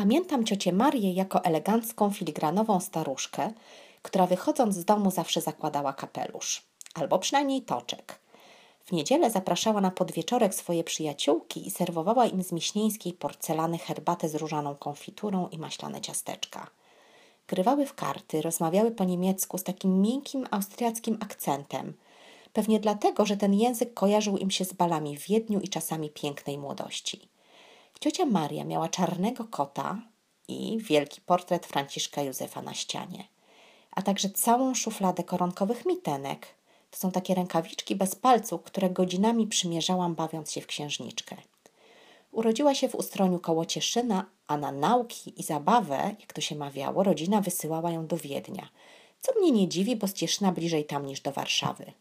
Pamiętam ciocię Marię jako elegancką, filigranową staruszkę, która wychodząc z domu zawsze zakładała kapelusz, albo przynajmniej toczek. W niedzielę zapraszała na podwieczorek swoje przyjaciółki i serwowała im z miśnieńskiej porcelany herbatę z różaną konfiturą i maślane ciasteczka. Grywały w karty, rozmawiały po niemiecku z takim miękkim austriackim akcentem. Pewnie dlatego, że ten język kojarzył im się z balami w Wiedniu i czasami pięknej młodości. Ciocia Maria miała czarnego kota i wielki portret Franciszka Józefa na ścianie, a także całą szufladę koronkowych mitenek. To są takie rękawiczki bez palców, które godzinami przymierzałam, bawiąc się w księżniczkę. Urodziła się w Ustroniu koło Cieszyna, a na nauki i zabawę, jak to się mawiało, rodzina wysyłała ją do Wiednia. Co mnie nie dziwi, bo z Cieszyna bliżej tam niż do Warszawy.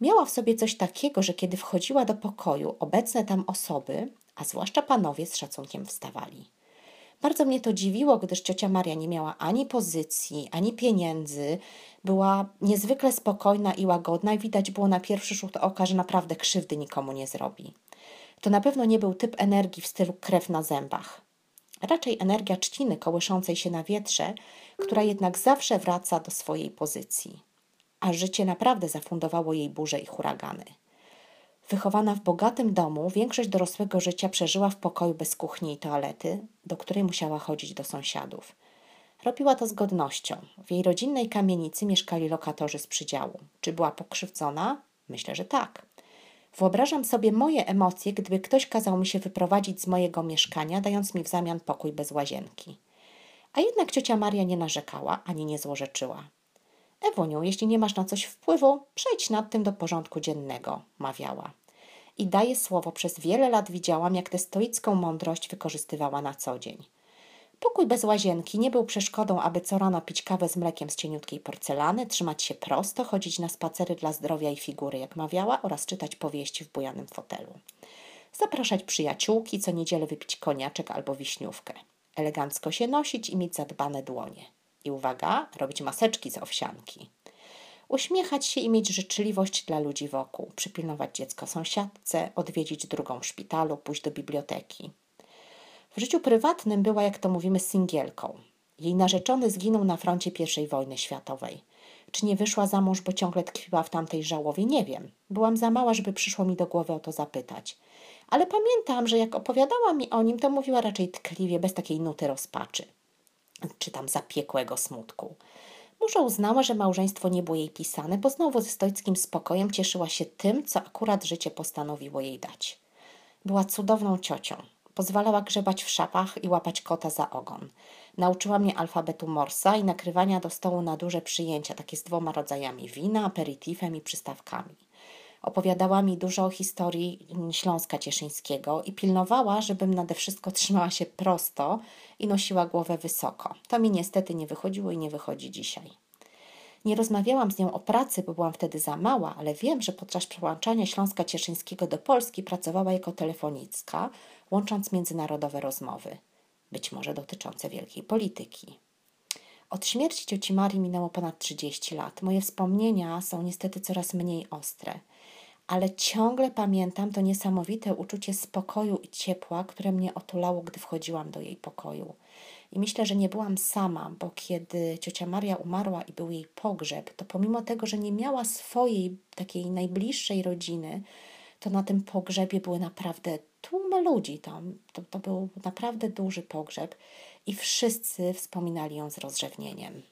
Miała w sobie coś takiego, że kiedy wchodziła do pokoju, obecne tam osoby, a zwłaszcza panowie z szacunkiem wstawali. Bardzo mnie to dziwiło, gdyż ciocia Maria nie miała ani pozycji, ani pieniędzy, była niezwykle spokojna i łagodna i widać było na pierwszy rzut oka, że naprawdę krzywdy nikomu nie zrobi. To na pewno nie był typ energii w stylu krew na zębach. Raczej energia trzciny kołyszącej się na wietrze, która jednak zawsze wraca do swojej pozycji. A życie naprawdę zafundowało jej burze i huragany. Wychowana w bogatym domu, większość dorosłego życia przeżyła w pokoju bez kuchni i toalety, do której musiała chodzić do sąsiadów. Robiła to z godnością. W jej rodzinnej kamienicy mieszkali lokatorzy z przydziału. Czy była pokrzywdzona? Myślę, że tak. Wyobrażam sobie moje emocje, gdyby ktoś kazał mi się wyprowadzić z mojego mieszkania, dając mi w zamian pokój bez łazienki. A jednak ciocia Maria nie narzekała ani nie złorzeczyła. Ewoniu, jeśli nie masz na coś wpływu, przejdź nad tym do porządku dziennego, mawiała. I daję słowo, przez wiele lat widziałam, jak tę stoicką mądrość wykorzystywała na co dzień. Pokój bez łazienki nie był przeszkodą, aby co rano pić kawę z mlekiem z cieniutkiej porcelany, trzymać się prosto, chodzić na spacery dla zdrowia i figury, jak mawiała, oraz czytać powieści w bujanym fotelu. Zapraszać przyjaciółki, co niedzielę wypić koniaczek albo wiśniówkę. Elegancko się nosić i mieć zadbane dłonie. I uwaga, robić maseczki z owsianki. Uśmiechać się i mieć życzliwość dla ludzi wokół, przypilnować dziecko sąsiadce, odwiedzić drugą w szpitalu, pójść do biblioteki. W życiu prywatnym była, jak to mówimy, singielką. Jej narzeczony zginął na froncie I wojny światowej. Czy nie wyszła za mąż, bo ciągle tkwiła w tamtej żałowie? Nie wiem. Byłam za mała, żeby przyszło mi do głowy o to zapytać. Ale pamiętam, że jak opowiadała mi o nim, to mówiła raczej tkliwie, bez takiej nuty rozpaczy czy tam zapiekłego smutku. Może uznała, że małżeństwo nie było jej pisane, bo znowu ze stoickim spokojem cieszyła się tym, co akurat życie postanowiło jej dać. Była cudowną ciocią. Pozwalała grzebać w szapach i łapać kota za ogon. Nauczyła mnie alfabetu Morsa i nakrywania do stołu na duże przyjęcia, takie z dwoma rodzajami wina, aperitifem i przystawkami. Opowiadała mi dużo o historii Śląska Cieszyńskiego i pilnowała, żebym nade wszystko trzymała się prosto i nosiła głowę wysoko. To mi niestety nie wychodziło i nie wychodzi dzisiaj. Nie rozmawiałam z nią o pracy, bo byłam wtedy za mała, ale wiem, że podczas przełączania Śląska Cieszyńskiego do Polski pracowała jako telefonicka, łącząc międzynarodowe rozmowy, być może dotyczące wielkiej polityki. Od śmierci cioci Marii minęło ponad 30 lat. Moje wspomnienia są niestety coraz mniej ostre ale ciągle pamiętam to niesamowite uczucie spokoju i ciepła, które mnie otulało, gdy wchodziłam do jej pokoju. I myślę, że nie byłam sama, bo kiedy ciocia Maria umarła i był jej pogrzeb, to pomimo tego, że nie miała swojej takiej najbliższej rodziny, to na tym pogrzebie były naprawdę tłumy ludzi tam. To, to był naprawdę duży pogrzeb i wszyscy wspominali ją z rozrzewnieniem.